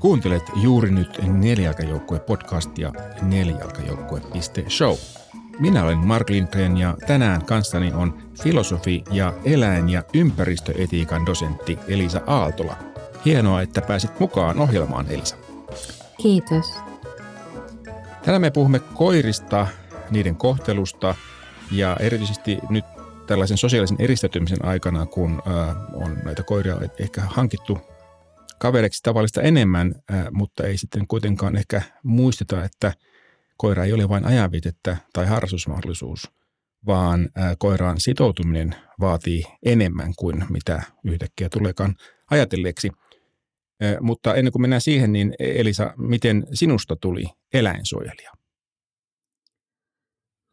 Kuuntelet juuri nyt Nelijalkajoukkue podcastia nelijalkajoukkue.show. Minä olen Mark Lindgren ja tänään kanssani on filosofi ja eläin- ja ympäristöetiikan dosentti Elisa Aaltola. Hienoa, että pääsit mukaan ohjelmaan, Elisa. Kiitos. Tänään me puhumme koirista, niiden kohtelusta ja erityisesti nyt tällaisen sosiaalisen eristäytymisen aikana, kun on näitä koiria ehkä hankittu kavereiksi tavallista enemmän, mutta ei sitten kuitenkaan ehkä muisteta, että koira ei ole vain ajanvitettä tai harrastusmahdollisuus, vaan koiraan sitoutuminen vaatii enemmän kuin mitä yhtäkkiä tuleekaan ajatelleeksi. Mutta ennen kuin mennään siihen, niin Elisa, miten sinusta tuli eläinsuojelija?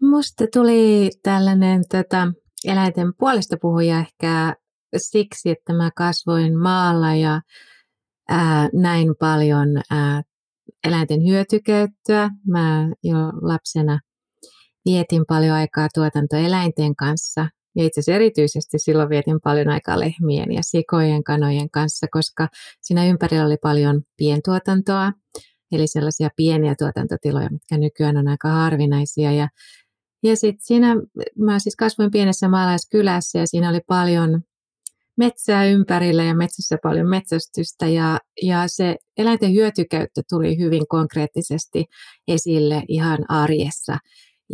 Musta tuli tällainen tota, eläinten puolesta puhuja ehkä siksi, että mä kasvoin maalla ja ää, näin paljon ää, eläinten hyötykäyttöä. Mä jo lapsena vietin paljon aikaa tuotantoeläinten kanssa ja itse asiassa erityisesti silloin vietin paljon aikaa lehmien ja sikojen, kanojen kanssa, koska siinä ympärillä oli paljon pientuotantoa, eli sellaisia pieniä tuotantotiloja, mitkä nykyään on aika harvinaisia. Ja, ja sitten siinä, mä siis kasvoin pienessä maalaiskylässä ja siinä oli paljon metsää ympärillä ja metsässä paljon metsästystä ja, ja se eläinten hyötykäyttö tuli hyvin konkreettisesti esille ihan arjessa.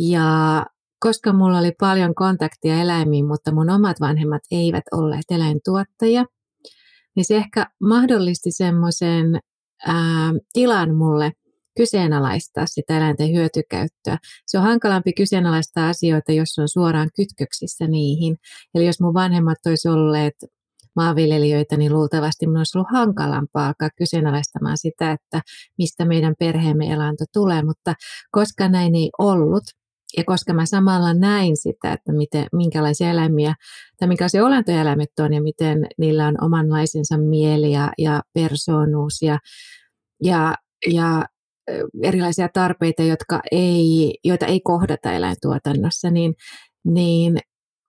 Ja koska mulla oli paljon kontaktia eläimiin, mutta mun omat vanhemmat eivät olleet eläintuottajia, niin se ehkä mahdollisti semmoisen tilan mulle kyseenalaistaa sitä eläinten hyötykäyttöä. Se on hankalampi kyseenalaistaa asioita, jos on suoraan kytköksissä niihin. Eli jos mun vanhemmat olisi olleet maanviljelijöitä, niin luultavasti minun olisi ollut hankalampaa alkaa kyseenalaistamaan sitä, että mistä meidän perheemme elanto tulee. Mutta koska näin ei ollut, ja koska mä samalla näin sitä, että miten, minkälaisia eläimiä tai minkälaisia olentoja eläimet on ja miten niillä on omanlaisensa mieli ja, ja persoonuus ja, ja, ja erilaisia tarpeita, jotka ei, joita ei kohdata eläintuotannossa, niin, niin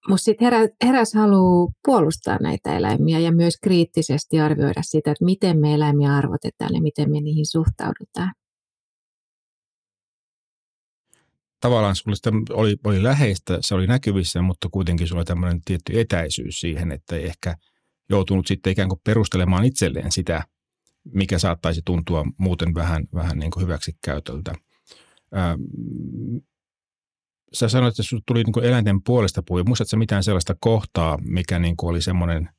Musta sitten herä, heräs halu puolustaa näitä eläimiä ja myös kriittisesti arvioida sitä, että miten me eläimiä arvotetaan ja miten me niihin suhtaudutaan. Tavallaan sulle sitä oli, oli läheistä, se oli näkyvissä, mutta kuitenkin sulla oli tämmöinen tietty etäisyys siihen, että ei ehkä joutunut sitten ikään kuin perustelemaan itselleen sitä, mikä saattaisi tuntua muuten vähän, vähän niin kuin hyväksikäytöltä sä sanoit, että sinulle tuli niin eläinten puolesta puhuja. Muistatko mitään sellaista kohtaa, mikä niin kuin oli semmoinen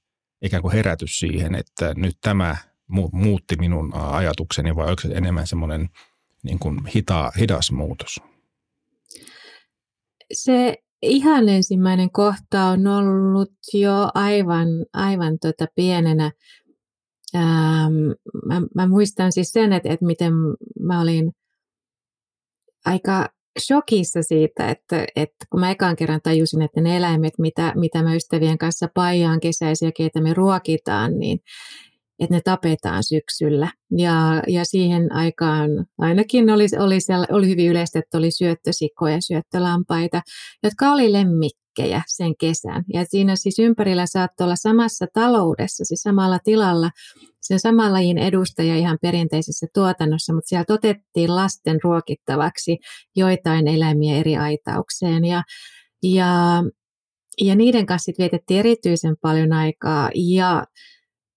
ikään kuin herätys siihen, että nyt tämä muutti minun ajatukseni vai onko se enemmän semmoinen niin kuin hita, hidas muutos? Se ihan ensimmäinen kohta on ollut jo aivan, aivan tota pienenä. Ähm, mä, mä muistan siis sen, että, että miten mä olin aika shokissa siitä, että, että kun mä ekan kerran tajusin, että ne eläimet, mitä, mitä mä ystävien kanssa paijaan kesäisiä, keitä me ruokitaan, niin että ne tapetaan syksyllä. Ja, ja siihen aikaan ainakin oli, oli, siellä, oli hyvin yleistä, että oli syöttösikkoja, syöttölampaita, jotka oli lemmikkejä sen kesän. Ja siinä siis ympärillä saattoi olla samassa taloudessa, siis samalla tilalla sen saman lajin edustaja ihan perinteisessä tuotannossa, mutta siellä otettiin lasten ruokittavaksi joitain eläimiä eri aitaukseen. Ja, ja, ja niiden kanssa vietettiin erityisen paljon aikaa. Ja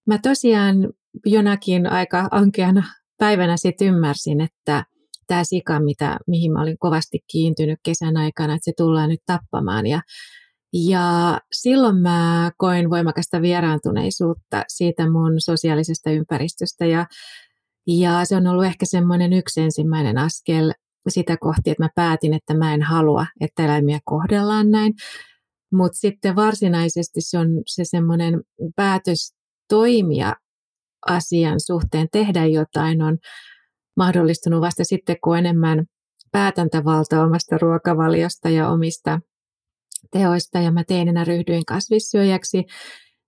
mä tosiaan jonakin aika ankeana päivänä sitten ymmärsin, että tämä sika, mitä, mihin mä olin kovasti kiintynyt kesän aikana, että se tullaan nyt tappamaan. Ja ja silloin mä koin voimakasta vieraantuneisuutta siitä mun sosiaalisesta ympäristöstä ja, ja se on ollut ehkä semmoinen yksi ensimmäinen askel sitä kohti, että mä päätin, että mä en halua, että eläimiä kohdellaan näin. Mutta sitten varsinaisesti se on se semmoinen päätös toimia asian suhteen, tehdä jotain on mahdollistunut vasta sitten, kun enemmän päätäntävalta omasta ruokavaliosta ja omista teoista ja mä teinenä ryhdyin kasvissyöjäksi.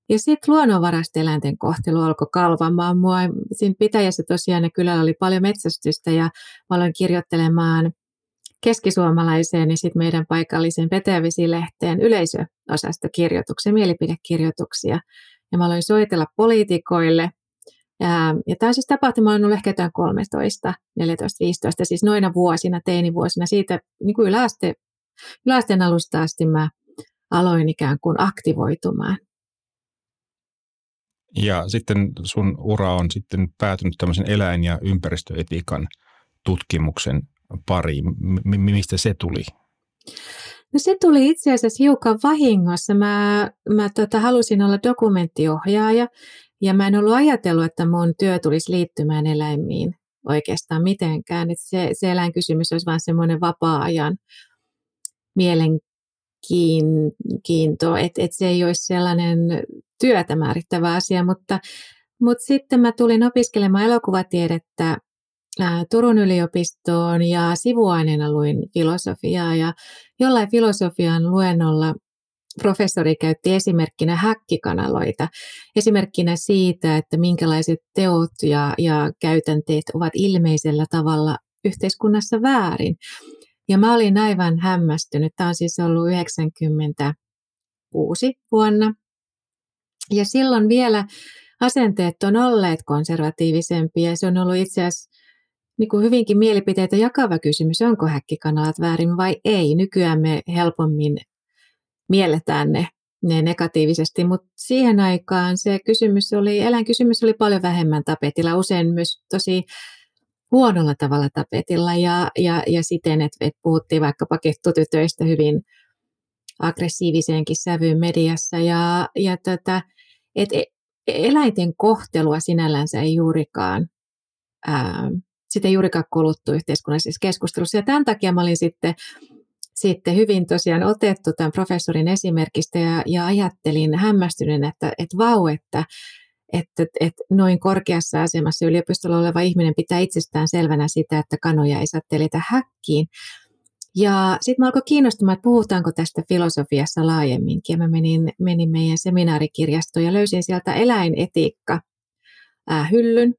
Ja sitten luonnonvaraista eläinten kohtelu alkoi kalvamaan mua. Siinä pitäjässä tosiaan kylällä oli paljon metsästystä ja mä aloin kirjoittelemaan keskisuomalaiseen ja sitten meidän paikalliseen Petävisilehteen yleisöosastokirjoituksia, mielipidekirjoituksia. Ja mä aloin soitella poliitikoille Ja, ja tämä siis tapahtuma on ollut ehkä jotain 13, 14, 15, siis noina vuosina, teinivuosina. Siitä niin kuin yläaste, yläasteen alusta asti mä aloin ikään kuin aktivoitumaan. Ja sitten sun ura on sitten päätynyt tämmöisen eläin- ja ympäristöetiikan tutkimuksen pariin. M- mistä se tuli? No se tuli itse asiassa hiukan vahingossa. Mä, mä tota, halusin olla dokumenttiohjaaja ja mä en ollut ajatellut, että mun työ tulisi liittymään eläimiin oikeastaan mitenkään. Että se, se eläinkysymys olisi vain semmoinen vapaa-ajan mielenkiinto, että et se ei olisi sellainen työtä määrittävä asia, mutta, mutta sitten mä tulin opiskelemaan elokuvatiedettä Turun yliopistoon ja sivuaineena luin filosofiaa ja jollain filosofian luennolla professori käytti esimerkkinä häkkikanaloita, esimerkkinä siitä, että minkälaiset teot ja, ja käytänteet ovat ilmeisellä tavalla yhteiskunnassa väärin. Ja mä olin aivan hämmästynyt. Tämä on siis ollut 96 vuonna. Ja silloin vielä asenteet on olleet konservatiivisempia. Se on ollut itse asiassa niin kuin hyvinkin mielipiteitä jakava kysymys, onko häkkikanalat väärin vai ei. Nykyään me helpommin mielletään ne, ne negatiivisesti, mutta siihen aikaan se kysymys oli, eläinkysymys oli paljon vähemmän tapetilla, usein myös tosi huonolla tavalla tapetilla ja, ja, ja siten, että, että puhuttiin vaikkapa kettutytöistä hyvin aggressiiviseenkin sävyyn mediassa ja, ja tota, että e, eläinten kohtelua sinällänsä ei juurikaan ää, sitä ei juurikaan kuluttu yhteiskunnallisessa keskustelussa. Ja tämän takia mä olin sitten, sitten hyvin tosiaan otettu tämän professorin esimerkistä ja, ja ajattelin hämmästyneen, että, että vau, että, että, että noin korkeassa asemassa yliopistolla oleva ihminen pitää itsestään selvänä sitä, että kanoja ei saa telitä häkkiin. Ja sitten mä alkoi kiinnostumaan, että puhutaanko tästä filosofiassa laajemminkin. Ja mä menin, menin meidän seminaarikirjastoon ja löysin sieltä eläinetiikka hyllyn,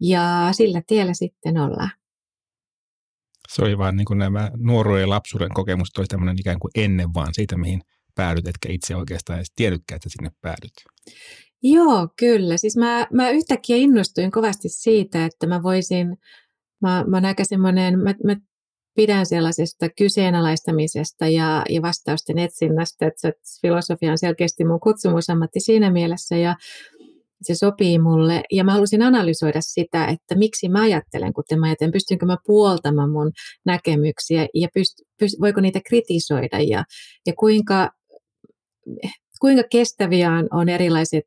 ja sillä tiellä sitten ollaan. Se oli vaan niin kuin nämä nuoruuden ja lapsuuden kokemukset oli tämmöinen ikään kuin ennen vaan siitä, mihin päädyt, etkä itse oikeastaan edes tiedykään, että sinne päädyt. Joo, kyllä. Siis mä, mä yhtäkkiä innostuin kovasti siitä, että mä voisin, mä, mä aika semmoinen, mä, mä pidän sellaisesta kyseenalaistamisesta ja, ja vastausten etsinnästä, että filosofia on selkeästi mun kutsumusammatti siinä mielessä ja se sopii mulle. Ja mä halusin analysoida sitä, että miksi mä ajattelen, kuten mä ajattelen, pystynkö mä puoltamaan mun näkemyksiä ja pyst, pyst, voiko niitä kritisoida ja, ja kuinka, kuinka kestäviä on erilaiset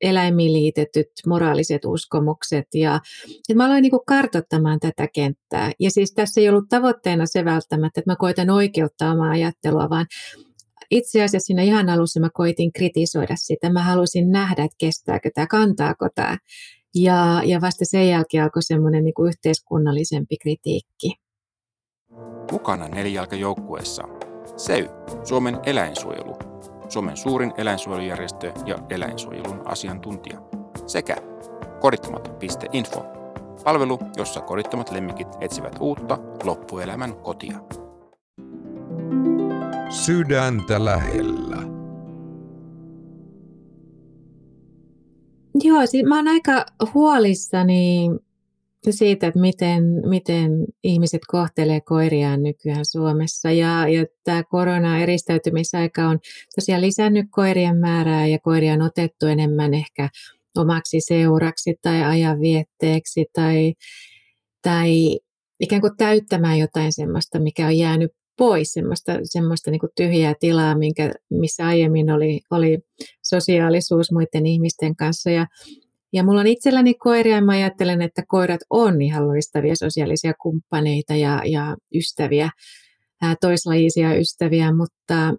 eläimiin liitetyt moraaliset uskomukset. Ja, ja mä aloin niin kartoittamaan tätä kenttää. Ja siis tässä ei ollut tavoitteena se välttämättä, että mä koitan oikeuttaa omaa ajattelua, vaan itse asiassa siinä ihan alussa mä koitin kritisoida sitä. Mä halusin nähdä, että kestääkö tämä, kantaako tämä. Ja, ja vasta sen jälkeen alkoi semmoinen niin kuin yhteiskunnallisempi kritiikki. Mukana nelijalkajoukkueessa SEY, Suomen eläinsuojelu, Suomen suurin eläinsuojelujärjestö ja eläinsuojelun asiantuntija, sekä korittomat.info, palvelu, jossa korittomat lemmikit etsivät uutta loppuelämän kotia sydäntä lähellä. Joo, siis mä oon aika huolissani siitä, että miten, miten ihmiset kohtelee koiriaan nykyään Suomessa. Ja, ja tämä korona-eristäytymisaika on tosiaan lisännyt koirien määrää ja koiria on otettu enemmän ehkä omaksi seuraksi tai ajanvietteeksi tai, tai ikään kuin täyttämään jotain sellaista, mikä on jäänyt pois semmoista, semmoista niin tyhjää tilaa, minkä, missä aiemmin oli, oli sosiaalisuus muiden ihmisten kanssa. Ja, ja mulla on itselläni koiria ja mä ajattelen, että koirat on ihan loistavia sosiaalisia kumppaneita ja, ja ystäviä, ää, toislajisia ystäviä, mutta,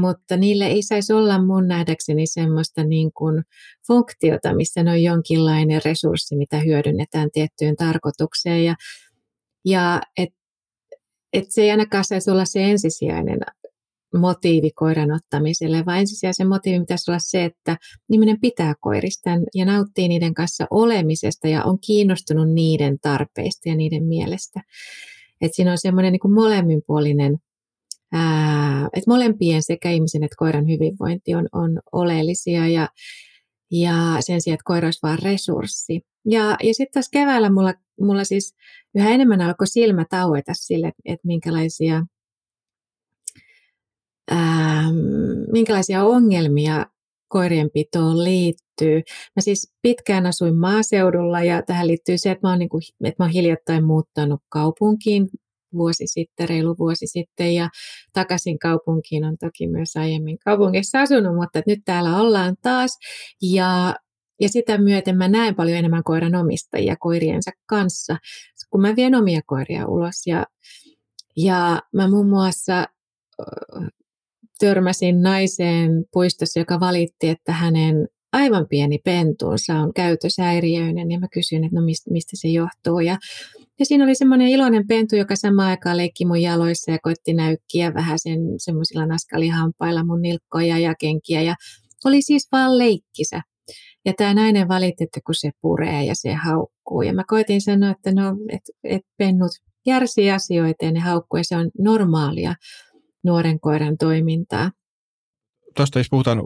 mutta niille ei saisi olla mun nähdäkseni semmoista niin kuin funktiota, missä ne on jonkinlainen resurssi, mitä hyödynnetään tiettyyn tarkoitukseen. Ja, ja et että se ei ainakaan saisi olla se ensisijainen motiivi koiran ottamiselle, vaan ensisijaisen motiivi pitäisi olla se, että ihminen pitää koirista ja nauttii niiden kanssa olemisesta ja on kiinnostunut niiden tarpeista ja niiden mielestä. Että siinä on semmoinen niin molemminpuolinen, että molempien sekä ihmisen että koiran hyvinvointi on, on oleellisia ja, Ja sen sijaan, että koira olisi vain resurssi. Ja, ja sitten tässä keväällä mulla, mulla siis yhä enemmän alkoi silmä taueta sille, että minkälaisia, ää, minkälaisia ongelmia koirienpitoon liittyy. Mä siis pitkään asuin maaseudulla ja tähän liittyy se, että mä oon, niin kuin, että mä oon hiljattain muuttanut kaupunkiin vuosi sitten, reilu vuosi sitten ja takaisin kaupunkiin on toki myös aiemmin kaupungissa asunut, mutta nyt täällä ollaan taas ja ja sitä myöten mä näen paljon enemmän koiran omistajia koiriensa kanssa, kun mä vien omia koiria ulos. Ja, ja mä muun muassa törmäsin naiseen puistossa, joka valitti, että hänen aivan pieni pentuunsa on käytöshäiriöinen ja mä kysyin, että no mistä, mistä se johtuu. Ja, ja siinä oli semmoinen iloinen pentu, joka samaan aikaan leikki mun jaloissa ja koitti näykkiä vähän sen semmoisilla naskalihampailla mun nilkkoja ja kenkiä ja oli siis vaan leikkisä. Ja tämä nainen valitti, että kun se puree ja se haukkuu. Ja mä koitin sanoa, että no, et, et pennut järsii asioita ja ne haukkuu ja se on normaalia nuoren koiran toimintaa. Tuosta jos puhutaan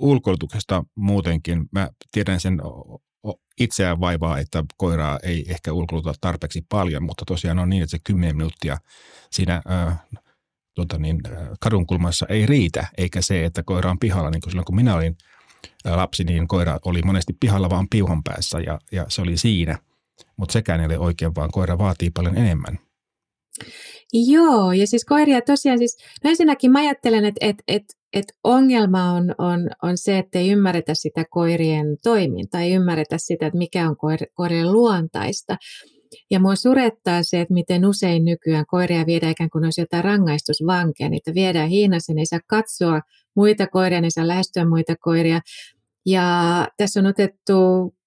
ulkoilutuksesta muutenkin, mä tiedän sen itseään vaivaa, että koiraa ei ehkä ulkoiluta tarpeeksi paljon, mutta tosiaan on niin, että se 10 minuuttia siinä äh, tota niin, kadunkulmassa ei riitä, eikä se, että koira on pihalla. Niin kuin silloin kun minä olin lapsi, niin koira oli monesti pihalla vaan piuhan päässä ja, ja se oli siinä. Mutta sekään ei ole oikein, vaan koira vaatii paljon enemmän. Joo, ja siis koiria tosiaan siis, no ensinnäkin mä ajattelen, että, että, että, että ongelma on, on, on se, että ei ymmärretä sitä koirien toimintaa, ei ymmärretä sitä, että mikä on koir, koirien luontaista. Ja mua surettaa se, että miten usein nykyään koiria viedään ikään kuin olisi jotain rangaistusvankeja. Niitä viedään Hiinassa, ne ei saa katsoa muita koiria, ei saa lähestyä muita koiria. Ja tässä on otettu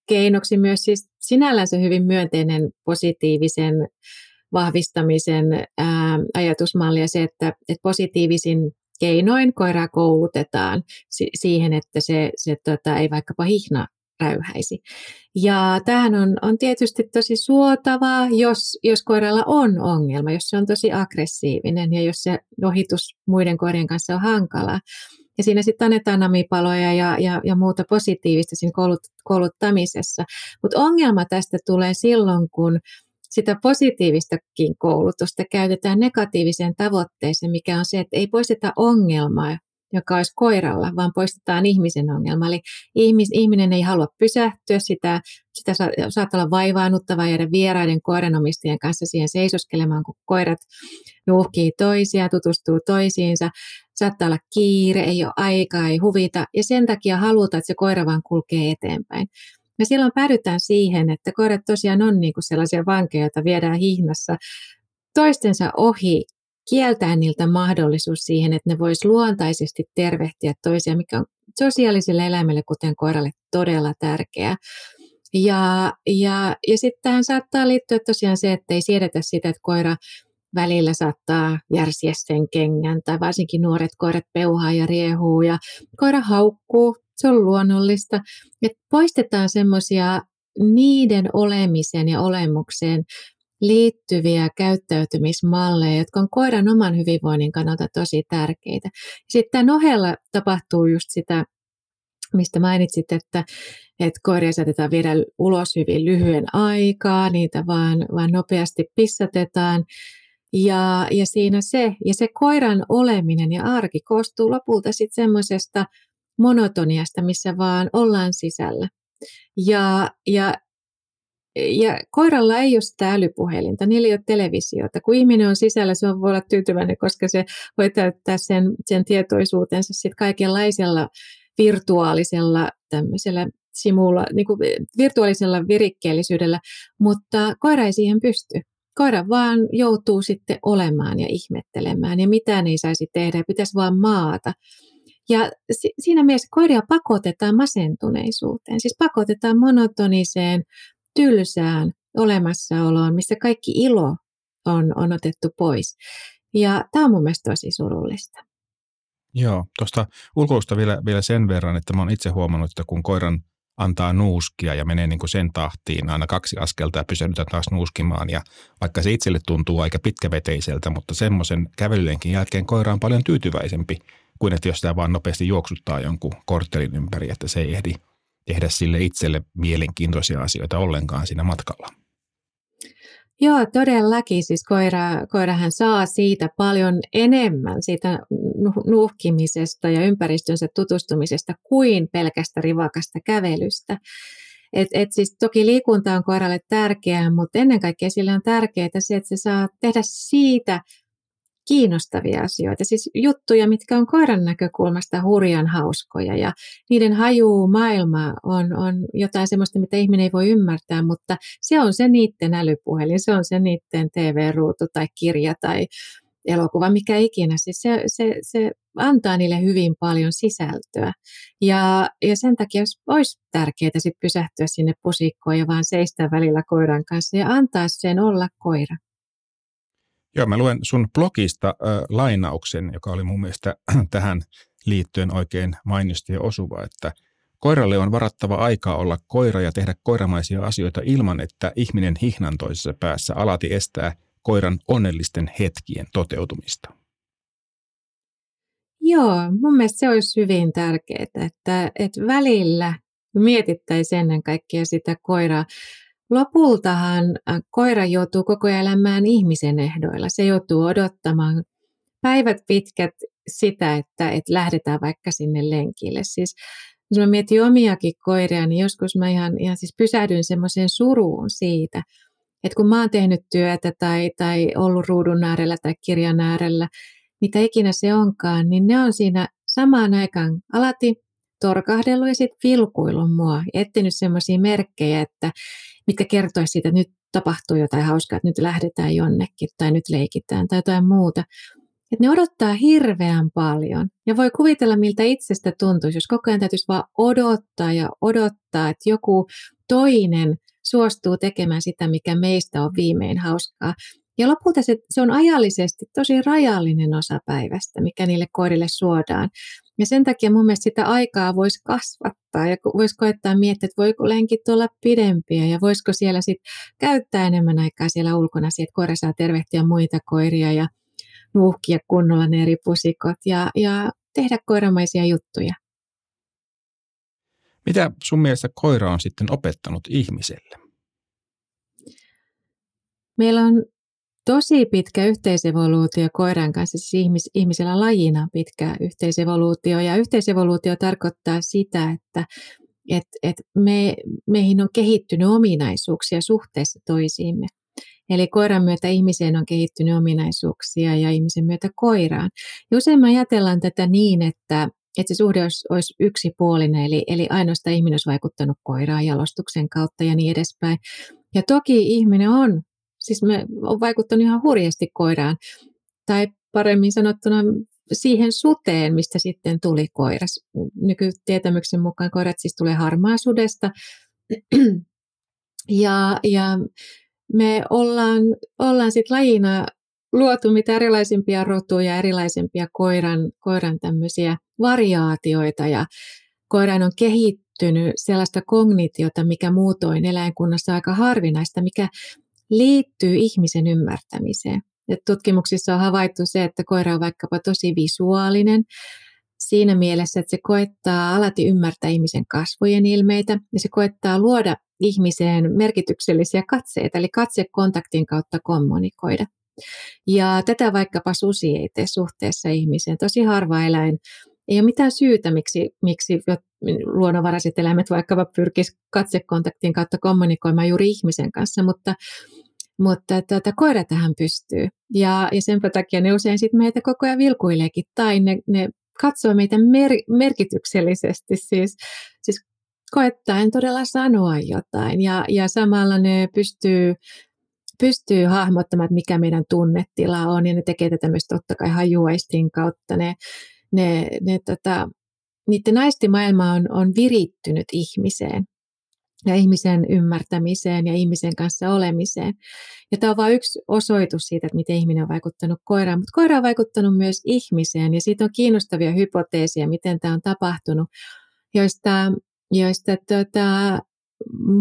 keinoksi myös siis sinällänsä hyvin myönteinen positiivisen vahvistamisen ää, ajatusmalli ja se, että, että positiivisin keinoin koiraa koulutetaan si- siihen, että se, se tota, ei vaikkapa hihna räyhäisi. Ja tämähän on, on tietysti tosi suotavaa, jos, jos koiralla on ongelma, jos se on tosi aggressiivinen ja jos se ohitus muiden koirien kanssa on hankala. Ja siinä sitten annetaan namipaloja ja, ja, ja muuta positiivista siinä koulut, kouluttamisessa. Mutta ongelma tästä tulee silloin, kun sitä positiivistakin koulutusta käytetään negatiiviseen tavoitteeseen, mikä on se, että ei poisteta ongelmaa, joka olisi koiralla, vaan poistetaan ihmisen ongelma. Eli ihmis, ihminen ei halua pysähtyä, sitä, sitä saattaa olla vaivaannuttavaa jäädä vieraiden koiranomistajien kanssa siihen seisoskelemaan, kun koirat nuuhkii toisia, tutustuu toisiinsa. Saattaa olla kiire, ei ole aikaa, ei huvita, ja sen takia halutaan, että se koira vaan kulkee eteenpäin. Me silloin päädytään siihen, että koirat tosiaan on niin kuin sellaisia vankeja, joita viedään hihnassa toistensa ohi kieltää niiltä mahdollisuus siihen, että ne vois luontaisesti tervehtiä toisia, mikä on sosiaaliselle eläimelle, kuten koiralle, todella tärkeää. Ja, ja, ja sitten tähän saattaa liittyä tosiaan se, että ei siedetä sitä, että koira välillä saattaa järsiä sen kengän, tai varsinkin nuoret koirat peuhaa ja riehuu, ja koira haukkuu, se on luonnollista. Että poistetaan semmoisia niiden olemisen ja olemukseen liittyviä käyttäytymismalleja, jotka on koiran oman hyvinvoinnin kannalta tosi tärkeitä. Sitten tämän ohella tapahtuu just sitä, mistä mainitsit, että, että koiria saatetaan viedä ulos hyvin lyhyen aikaa, niitä vaan, vaan nopeasti pissatetaan. Ja, ja siinä se, ja se koiran oleminen ja arki koostuu lopulta sitten semmoisesta monotoniasta, missä vaan ollaan sisällä. Ja, ja ja koiralla ei ole sitä älypuhelinta, niillä ei ole televisiota. Kun ihminen on sisällä, se voi olla tyytyväinen, koska se voi täyttää sen, sen tietoisuutensa sit kaikenlaisella virtuaalisella tämmöisellä simula, niin kuin virtuaalisella virikkeellisyydellä, mutta koira ei siihen pysty. Koira vaan joutuu sitten olemaan ja ihmettelemään ja mitään ei saisi tehdä ja pitäisi vaan maata. Ja si- siinä mielessä koiria pakotetaan masentuneisuuteen, siis pakotetaan monotoniseen tylsään olemassaoloon, missä kaikki ilo on, on otettu pois. Ja tämä on mun mielestä tosi surullista. Joo, tuosta ulkoilusta vielä, vielä sen verran, että mä oon itse huomannut, että kun koiran antaa nuuskia ja menee niin kuin sen tahtiin aina kaksi askelta ja pysähdytään taas nuuskimaan. Ja vaikka se itselle tuntuu aika pitkäveteiseltä, mutta semmoisen kävelylenkin jälkeen koira on paljon tyytyväisempi kuin että jos sitä vaan nopeasti juoksuttaa jonkun korttelin ympäri, että se ei ehdi tehdä sille itselle mielenkiintoisia asioita ollenkaan siinä matkalla. Joo, todellakin. Siis koira, koirahan saa siitä paljon enemmän siitä nuhkimisesta ja ympäristönsä tutustumisesta kuin pelkästä rivakasta kävelystä. Et, et siis toki liikunta on koiralle tärkeää, mutta ennen kaikkea sillä on tärkeää se, että se saa tehdä siitä kiinnostavia asioita, siis juttuja, mitkä on koiran näkökulmasta hurjan hauskoja ja niiden haju maailma on, on jotain sellaista, mitä ihminen ei voi ymmärtää, mutta se on se niiden älypuhelin, se on se niiden TV-ruutu tai kirja tai elokuva, mikä ikinä. Siis se, se, se antaa niille hyvin paljon sisältöä. Ja, ja sen takia olisi tärkeää sit pysähtyä sinne pusikkoon ja vaan seistä välillä koiran kanssa ja antaa sen olla koira. Joo, mä luen sun blogista äh, lainauksen, joka oli mun mielestä tähän liittyen oikein mainosti ja osuva, että koiralle on varattava aikaa olla koira ja tehdä koiramaisia asioita ilman, että ihminen hihnan toisessa päässä alati estää koiran onnellisten hetkien toteutumista. Joo, mun mielestä se olisi hyvin tärkeää, että, että välillä mietittäisiin ennen kaikkea sitä koiraa Lopultahan äh, koira joutuu koko elämään ihmisen ehdoilla. Se joutuu odottamaan päivät pitkät sitä, että, että lähdetään vaikka sinne lenkille. Siis jos mä mietin omiakin koiria, niin joskus mä ihan, ihan siis pysähdyin semmoiseen suruun siitä, että kun mä oon tehnyt työtä tai, tai ollut ruudun äärellä tai kirjan äärellä, mitä ikinä se onkaan, niin ne on siinä samaan aikaan alati torkahdellut ja sitten vilkuillut mua, etsinyt semmoisia merkkejä, että mitkä kertoisivat siitä, että nyt tapahtuu jotain hauskaa, että nyt lähdetään jonnekin tai nyt leikitään tai jotain muuta. Että ne odottaa hirveän paljon. Ja voi kuvitella, miltä itsestä tuntuisi, jos koko ajan täytyisi vaan odottaa ja odottaa, että joku toinen suostuu tekemään sitä, mikä meistä on viimein hauskaa. Ja lopulta se, se on ajallisesti tosi rajallinen osa päivästä, mikä niille koirille suodaan. Ja sen takia mun mielestä sitä aikaa voisi kasvattaa ja voisi koettaa miettiä, että voiko lenkit olla pidempiä ja voisiko siellä sitten käyttää enemmän aikaa siellä ulkona, että koira saa tervehtiä muita koiria ja nuuhkia kunnolla ne eri pusikot ja, ja tehdä koiramaisia juttuja. Mitä sun mielestä koira on sitten opettanut ihmiselle? Meillä on tosi pitkä yhteisevoluutio koiran kanssa, siis ihmis, ihmisellä lajina pitkä yhteisevoluutio. Ja yhteisevoluutio tarkoittaa sitä, että et, et me, meihin on kehittynyt ominaisuuksia suhteessa toisiimme. Eli koiran myötä ihmiseen on kehittynyt ominaisuuksia ja ihmisen myötä koiraan. Ja usein me ajatellaan tätä niin, että, että se suhde olisi, olisi yksipuolinen, eli, eli ainoastaan ihminen olisi vaikuttanut koiraan jalostuksen kautta ja niin edespäin. Ja toki ihminen on Siis me on vaikuttanut ihan hurjasti koiraan. Tai paremmin sanottuna siihen suteen, mistä sitten tuli koiras. Nykytietämyksen mukaan koirat siis tulee harmaa sudesta. Ja, ja me ollaan, ollaan sitten lajina luotu mitä erilaisimpia rotuja, erilaisempia koiran, koiran tämmöisiä variaatioita ja koiran on kehittynyt sellaista kognitiota, mikä muutoin eläinkunnassa on aika harvinaista, mikä liittyy ihmisen ymmärtämiseen. Et tutkimuksissa on havaittu se, että koira on vaikkapa tosi visuaalinen siinä mielessä, että se koettaa alati ymmärtää ihmisen kasvojen ilmeitä ja se koettaa luoda ihmiseen merkityksellisiä katseita, eli katsekontaktin kautta kommunikoida. Ja tätä vaikkapa susi ei tee suhteessa ihmiseen. Tosi harva eläin ei ole mitään syytä, miksi, miksi luonnonvaraiset eläimet vaikkapa pyrkisivät katsekontaktin kautta kommunikoimaan juuri ihmisen kanssa, mutta, mutta tätä koira tähän pystyy. Ja, ja sen takia ne usein sitten meitä koko ajan vilkuileekin, tai ne, ne katsoo meitä mer, merkityksellisesti, siis, siis koettaen todella sanoa jotain, ja, ja samalla ne pystyy pystyy hahmottamaan, että mikä meidän tunnetila on, ja ne tekee tätä myös totta kai hajuaistin kautta. Ne, ne, ne tota, niiden aistimaailma on, on virittynyt ihmiseen ja ihmisen ymmärtämiseen ja ihmisen kanssa olemiseen. Ja tämä on vain yksi osoitus siitä, että miten ihminen on vaikuttanut koiraan, mutta koira on vaikuttanut myös ihmiseen. Ja siitä on kiinnostavia hypoteeseja, miten tämä on tapahtunut, joista, joista tota,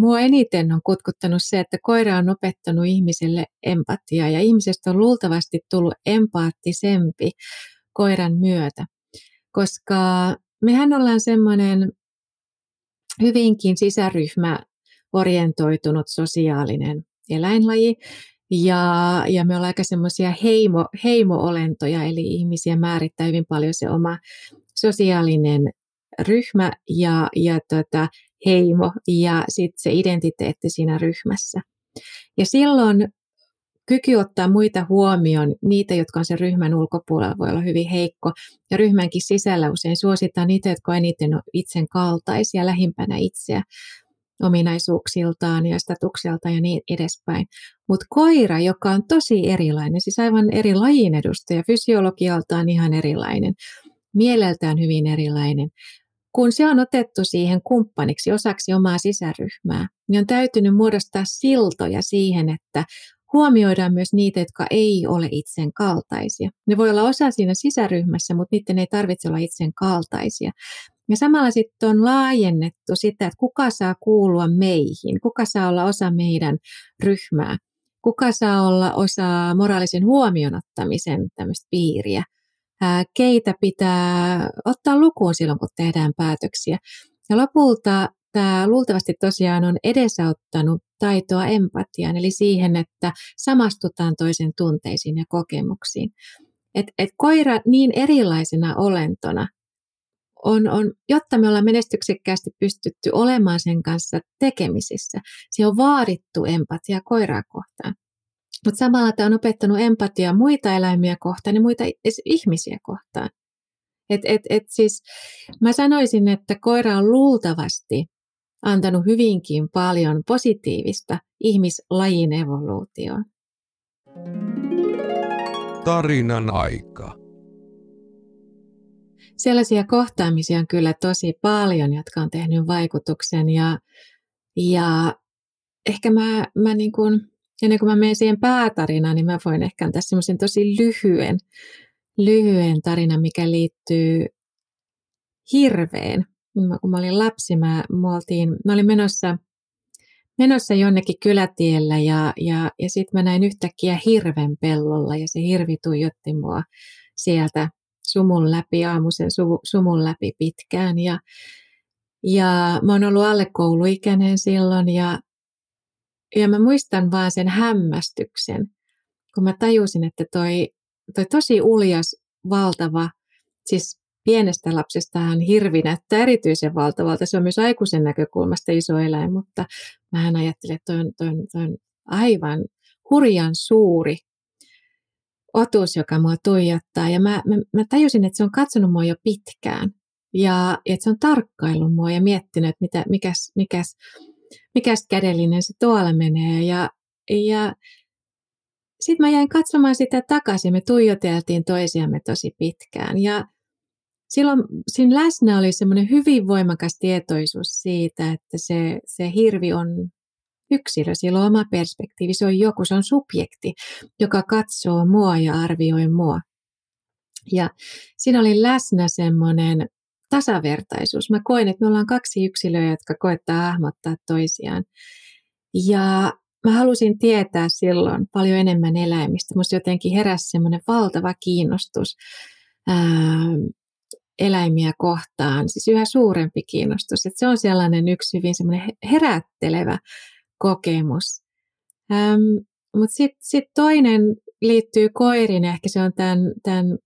mua eniten on kutkuttanut se, että koira on opettanut ihmiselle empatiaa. Ja ihmisestä on luultavasti tullut empaattisempi koiran myötä koska mehän ollaan semmoinen hyvinkin sisäryhmä orientoitunut sosiaalinen eläinlaji. Ja, ja me ollaan aika semmoisia heimo, heimo-olentoja, eli ihmisiä määrittää hyvin paljon se oma sosiaalinen ryhmä ja, ja tota, heimo ja sitten se identiteetti siinä ryhmässä. Ja silloin kyky ottaa muita huomioon, niitä, jotka on sen ryhmän ulkopuolella, voi olla hyvin heikko. Ja ryhmänkin sisällä usein suositaan niitä, jotka on eniten itsen kaltaisia, lähimpänä itseä ominaisuuksiltaan ja statukseltaan ja niin edespäin. Mutta koira, joka on tosi erilainen, siis aivan eri lajin edustaja, fysiologialtaan ihan erilainen, mieleltään hyvin erilainen, kun se on otettu siihen kumppaniksi osaksi omaa sisäryhmää, niin on täytynyt muodostaa siltoja siihen, että huomioidaan myös niitä, jotka ei ole itsen kaltaisia. Ne voi olla osa siinä sisäryhmässä, mutta niiden ei tarvitse olla itsen kaltaisia. Ja samalla sitten on laajennettu sitä, että kuka saa kuulua meihin, kuka saa olla osa meidän ryhmää, kuka saa olla osa moraalisen huomionottamisen tämmöistä piiriä, keitä pitää ottaa lukuun silloin, kun tehdään päätöksiä. Ja lopulta tämä luultavasti tosiaan on edesauttanut taitoa empatiaan, eli siihen, että samastutaan toisen tunteisiin ja kokemuksiin. Et, et koira niin erilaisena olentona on, on, jotta me ollaan menestyksekkäästi pystytty olemaan sen kanssa tekemisissä, se on vaadittu empatia koiraa kohtaan. Mutta samalla tämä on opettanut empatiaa muita eläimiä kohtaan ja muita ihmisiä kohtaan. Et, et, et siis, mä sanoisin, että koira on luultavasti antanut hyvinkin paljon positiivista ihmislajin evoluutioon. Tarinan aika. Sellaisia kohtaamisia on kyllä tosi paljon, jotka on tehnyt vaikutuksen ja, ja ehkä mä, mä niin kuin, ennen kuin mä menen siihen päätarinaan, niin mä voin ehkä antaa semmoisen tosi lyhyen, lyhyen tarinan, mikä liittyy hirveen kun mä olin lapsi, mä, mä, oltiin, mä olin menossa, menossa jonnekin kylätiellä ja, ja, ja sitten mä näin yhtäkkiä hirven pellolla ja se hirvi tuijotti mua sieltä sumun läpi, aamuisen su, sumun läpi pitkään. Ja, ja mä oon ollut alle kouluikäinen silloin ja, ja mä muistan vaan sen hämmästyksen, kun mä tajusin, että toi, toi tosi uljas, valtava, siis pienestä lapsestahan hirvi näyttää erityisen valtavalta. Se on myös aikuisen näkökulmasta iso eläin, mutta mä ajattelen, että toi on, toi on, toi on aivan hurjan suuri otus, joka mua tuijottaa. Ja mä, mä, mä tajusin, että se on katsonut mua jo pitkään. Ja että se on tarkkaillut mua ja miettinyt, että mitä, mikäs, mikäs, mikäs kädellinen se tuolla menee. Ja, ja sitten mä jäin katsomaan sitä takaisin. Me tuijoteltiin toisiamme tosi pitkään. Ja silloin siinä läsnä oli semmoinen hyvin voimakas tietoisuus siitä, että se, se hirvi on yksilö, sillä on oma perspektiivi, se on joku, se on subjekti, joka katsoo mua ja arvioi mua. Ja siinä oli läsnä semmoinen tasavertaisuus. Mä koin, että me ollaan kaksi yksilöä, jotka koettaa hahmottaa toisiaan. Ja mä halusin tietää silloin paljon enemmän eläimistä. Musta jotenkin heräsi semmoinen valtava kiinnostus eläimiä kohtaan, siis yhä suurempi kiinnostus. Että se on sellainen yksi hyvin semmoinen herättelevä kokemus. Ähm, Mutta sitten sit toinen liittyy koiriin, ehkä se on tämän, tämän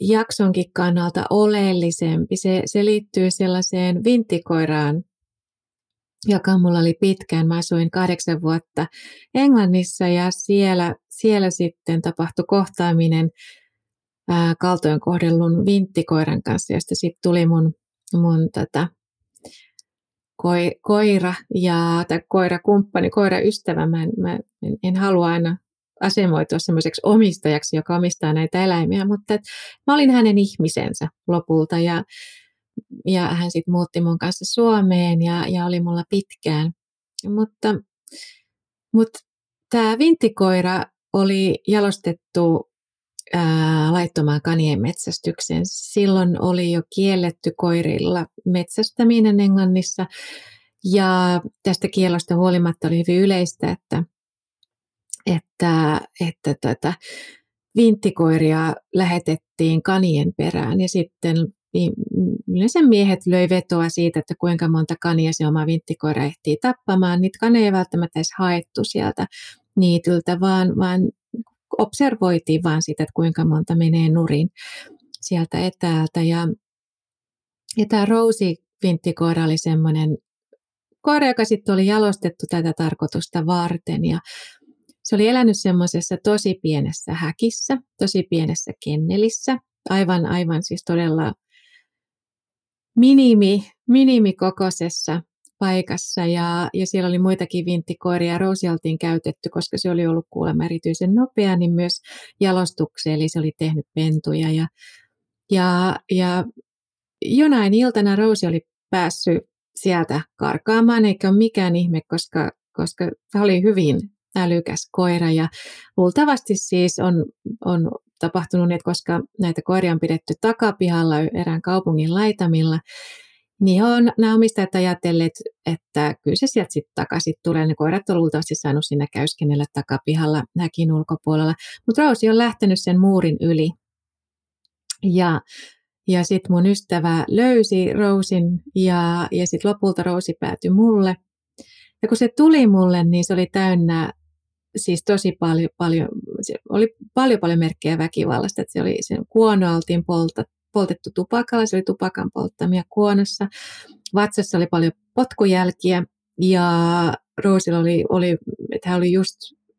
jaksonkin kannalta oleellisempi. Se, se liittyy sellaiseen vinttikoiraan, joka mulla oli pitkään. Mä asuin kahdeksan vuotta Englannissa ja siellä, siellä sitten tapahtui kohtaaminen kaltoin kohdellun vinttikoiran kanssa, josta sitten tuli mun, mun tätä koi, koira ja tai koirakumppani, koiraystävä. Mä en, mä en, en halua aina asemoitua semmoiseksi omistajaksi, joka omistaa näitä eläimiä, mutta et mä olin hänen ihmisensä lopulta ja, ja hän sitten muutti mun kanssa Suomeen ja, ja oli mulla pitkään. Mutta, mutta tämä vinttikoira oli jalostettu ää, laittomaan kanien metsästykseen. Silloin oli jo kielletty koirilla metsästäminen Englannissa ja tästä kielosta huolimatta oli hyvin yleistä, että, että, että tätä vinttikoiria lähetettiin kanien perään ja sitten yleensä miehet löi vetoa siitä, että kuinka monta kania se oma vinttikoira ehtii tappamaan. Niitä kaneja ei välttämättä edes haettu sieltä niityltä, vaan, vaan observoitiin vaan sitä, että kuinka monta menee nurin sieltä etäältä. Ja, ja tämä Rosie vinttikoira oli semmoinen koira, joka sitten oli jalostettu tätä tarkoitusta varten. Ja se oli elänyt semmoisessa tosi pienessä häkissä, tosi pienessä kennelissä, aivan, aivan siis todella minimi, minimikokoisessa paikassa ja, ja siellä oli muitakin vinttikoiria. Rosi oltiin käytetty, koska se oli ollut kuulemma erityisen nopea, niin myös jalostukseen, eli se oli tehnyt pentuja. Ja, ja, ja jonain iltana Rosi oli päässyt sieltä karkaamaan, eikä ole mikään ihme, koska, koska se oli hyvin älykäs koira ja luultavasti siis on, on tapahtunut, että koska näitä koiria on pidetty takapihalla erään kaupungin laitamilla, niin on nämä omistajat ajatelleet, että kyllä se sieltä sitten takaisin tulee. Ne koirat on luultavasti saanut siinä käyskennellä takapihalla häkin ulkopuolella. Mutta Roosi on lähtenyt sen muurin yli. Ja, ja sitten mun ystävä löysi Roosin ja, ja sitten lopulta Roosi päätyi mulle. Ja kun se tuli mulle, niin se oli täynnä siis tosi paljon, paljon oli paljon paljon merkkejä väkivallasta, että se oli sen kuono oltiin polta, poltettu tupakalla, se oli tupakan polttamia kuonossa. Vatsassa oli paljon potkujälkiä ja Roosilla oli, oli, että hän oli just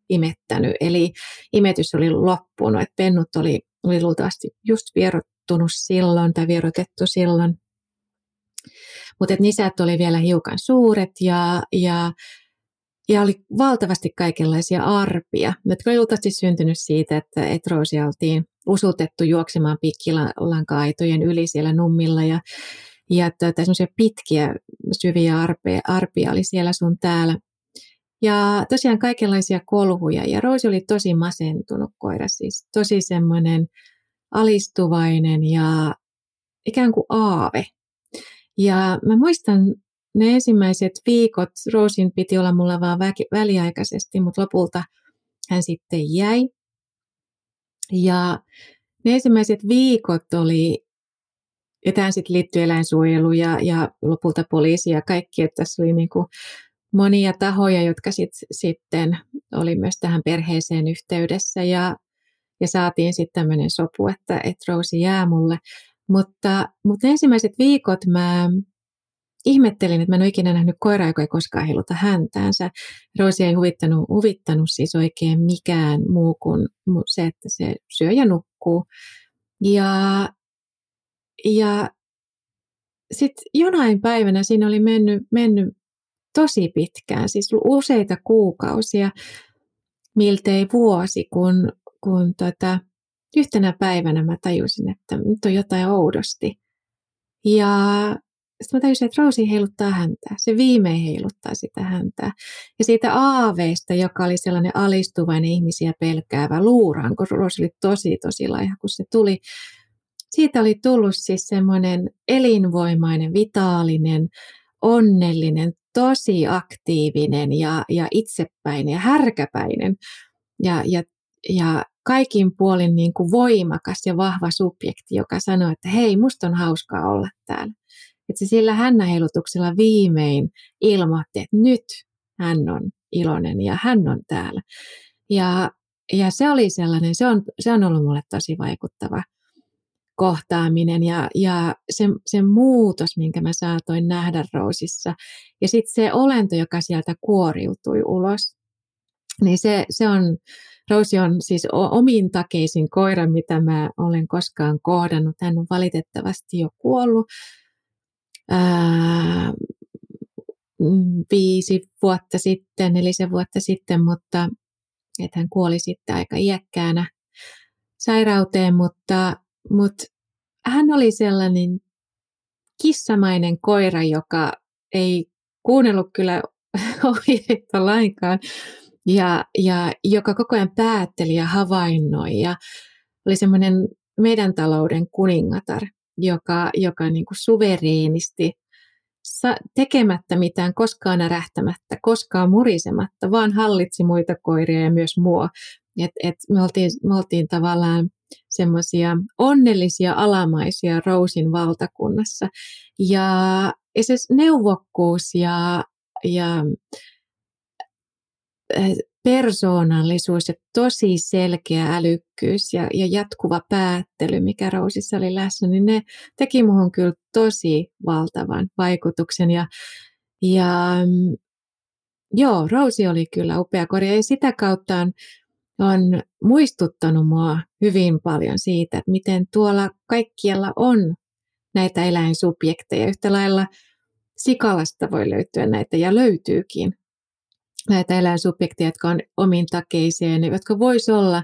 imettänyt, eli imetys oli loppunut, että pennut oli, oli luultavasti just vierottunut silloin tai vierotettu silloin. Mutta nisät oli vielä hiukan suuret ja, ja ja oli valtavasti kaikenlaisia arpia, jotka oli luultavasti syntynyt siitä, että, että Roosia oltiin usutettu juoksemaan pikkilanka-aitojen yli siellä nummilla ja, ja että semmoisia pitkiä syviä arpia, arpia oli siellä sun täällä. Ja tosiaan kaikenlaisia kolhuja ja Roosi oli tosi masentunut koira, siis tosi semmoinen alistuvainen ja ikään kuin aave. Ja mä muistan ne ensimmäiset viikot Roosin piti olla mulla vaan väliaikaisesti, mutta lopulta hän sitten jäi. Ja ne ensimmäiset viikot oli, ja tähän sitten liittyy eläinsuojelu ja, ja lopulta poliisi ja kaikki, että tässä oli niin kuin monia tahoja, jotka sit, sitten oli myös tähän perheeseen yhteydessä ja, ja saatiin sitten tämmöinen sopu, että, että Roosi jää mulle. Mutta, mutta ensimmäiset viikot mä ihmettelin, että mä en ole ikinä nähnyt koiraa, joka ei koskaan heiluta häntäänsä. Roosi ei huvittanut, huvittanut siis oikein mikään muu kuin se, että se syö ja nukkuu. Ja, ja sitten jonain päivänä siinä oli mennyt, mennyt tosi pitkään, siis useita kuukausia, miltei vuosi, kun, kun tota, yhtenä päivänä mä tajusin, että nyt on jotain oudosti. Ja sitten mä tajusin, että Rosie heiluttaa häntä. Se viimein heiluttaa sitä häntä. Ja siitä aaveesta, joka oli sellainen alistuvainen ihmisiä pelkäävä luuraan, kun Rosie oli tosi, tosi laiha, kun se tuli. Siitä oli tullut siis semmoinen elinvoimainen, vitaalinen, onnellinen, tosi aktiivinen ja, ja itsepäinen ja härkäpäinen. Ja, ja, ja kaikin puolin niin kuin voimakas ja vahva subjekti, joka sanoi, että hei, musta on hauskaa olla täällä. Että se sillä hännäheilutuksella viimein ilmoitti, että nyt hän on iloinen ja hän on täällä. Ja, ja se oli sellainen, se on, se on ollut mulle tosi vaikuttava kohtaaminen ja, ja se, se muutos, minkä mä saatoin nähdä Roosissa. Ja sitten se olento, joka sieltä kuoriutui ulos, niin se, se on, Rousi on siis omin takeisin koira, mitä mä olen koskaan kohdannut. Hän on valitettavasti jo kuollut, ää, viisi vuotta sitten, nelisen vuotta sitten, mutta että hän kuoli sitten aika iäkkäänä sairauteen, mutta, mutta hän oli sellainen kissamainen koira, joka ei kuunnellut kyllä ohjeita lainkaan ja, ja joka koko ajan päätteli ja havainnoi ja oli semmoinen meidän talouden kuningatar joka, joka niin kuin suvereenisti tekemättä mitään, koskaan ärähtämättä, koskaan murisematta, vaan hallitsi muita koiria ja myös mua. Et, et me, oltiin, me oltiin tavallaan semmoisia onnellisia alamaisia Rousin valtakunnassa. Ja, ja se neuvokkuus ja, ja eh, persoonallisuus ja tosi selkeä älykkyys ja, ja jatkuva päättely, mikä Rousissa oli läsnä, niin ne teki muhun kyllä tosi valtavan vaikutuksen. Ja, ja joo, Rousi oli kyllä upea korja ja sitä kautta on, on muistuttanut mua hyvin paljon siitä, että miten tuolla kaikkialla on näitä eläinsubjekteja. Yhtä lailla Sikalasta voi löytyä näitä ja löytyykin näitä eläinsubjekteja, jotka on omintakeisia, jotka vois olla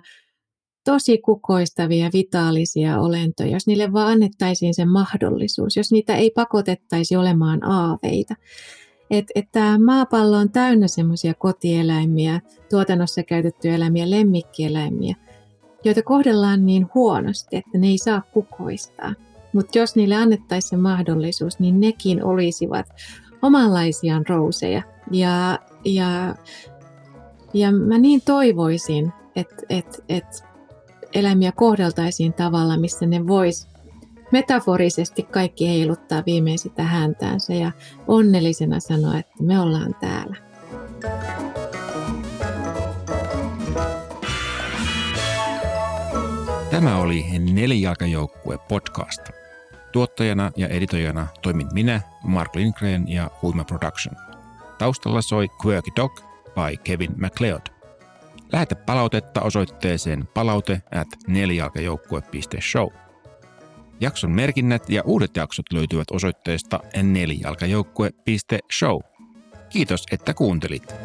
tosi kukoistavia, vitaalisia olentoja, jos niille vaan annettaisiin se mahdollisuus, jos niitä ei pakotettaisi olemaan aaveita. Että et tämä maapallo on täynnä semmoisia kotieläimiä, tuotannossa käytettyjä eläimiä, lemmikkieläimiä, joita kohdellaan niin huonosti, että ne ei saa kukoistaa. Mutta jos niille annettaisiin se mahdollisuus, niin nekin olisivat omanlaisiaan rouseja. Ja, ja, ja mä niin toivoisin, että et, et eläimiä kohdeltaisiin tavalla, missä ne vois metaforisesti kaikki heiluttaa viimein sitä häntäänsä ja onnellisena sanoa, että me ollaan täällä. Tämä oli Nelijalkajoukkue podcast. Tuottajana ja editoijana toimin minä, Mark Lindgren ja Huima Production. Taustalla soi Quirky Dog by Kevin MacLeod. Lähetä palautetta osoitteeseen palaute at nelijalkajoukkue.show. Jakson merkinnät ja uudet jaksot löytyvät osoitteesta nelijalkajoukkue.show. Kiitos, että kuuntelit.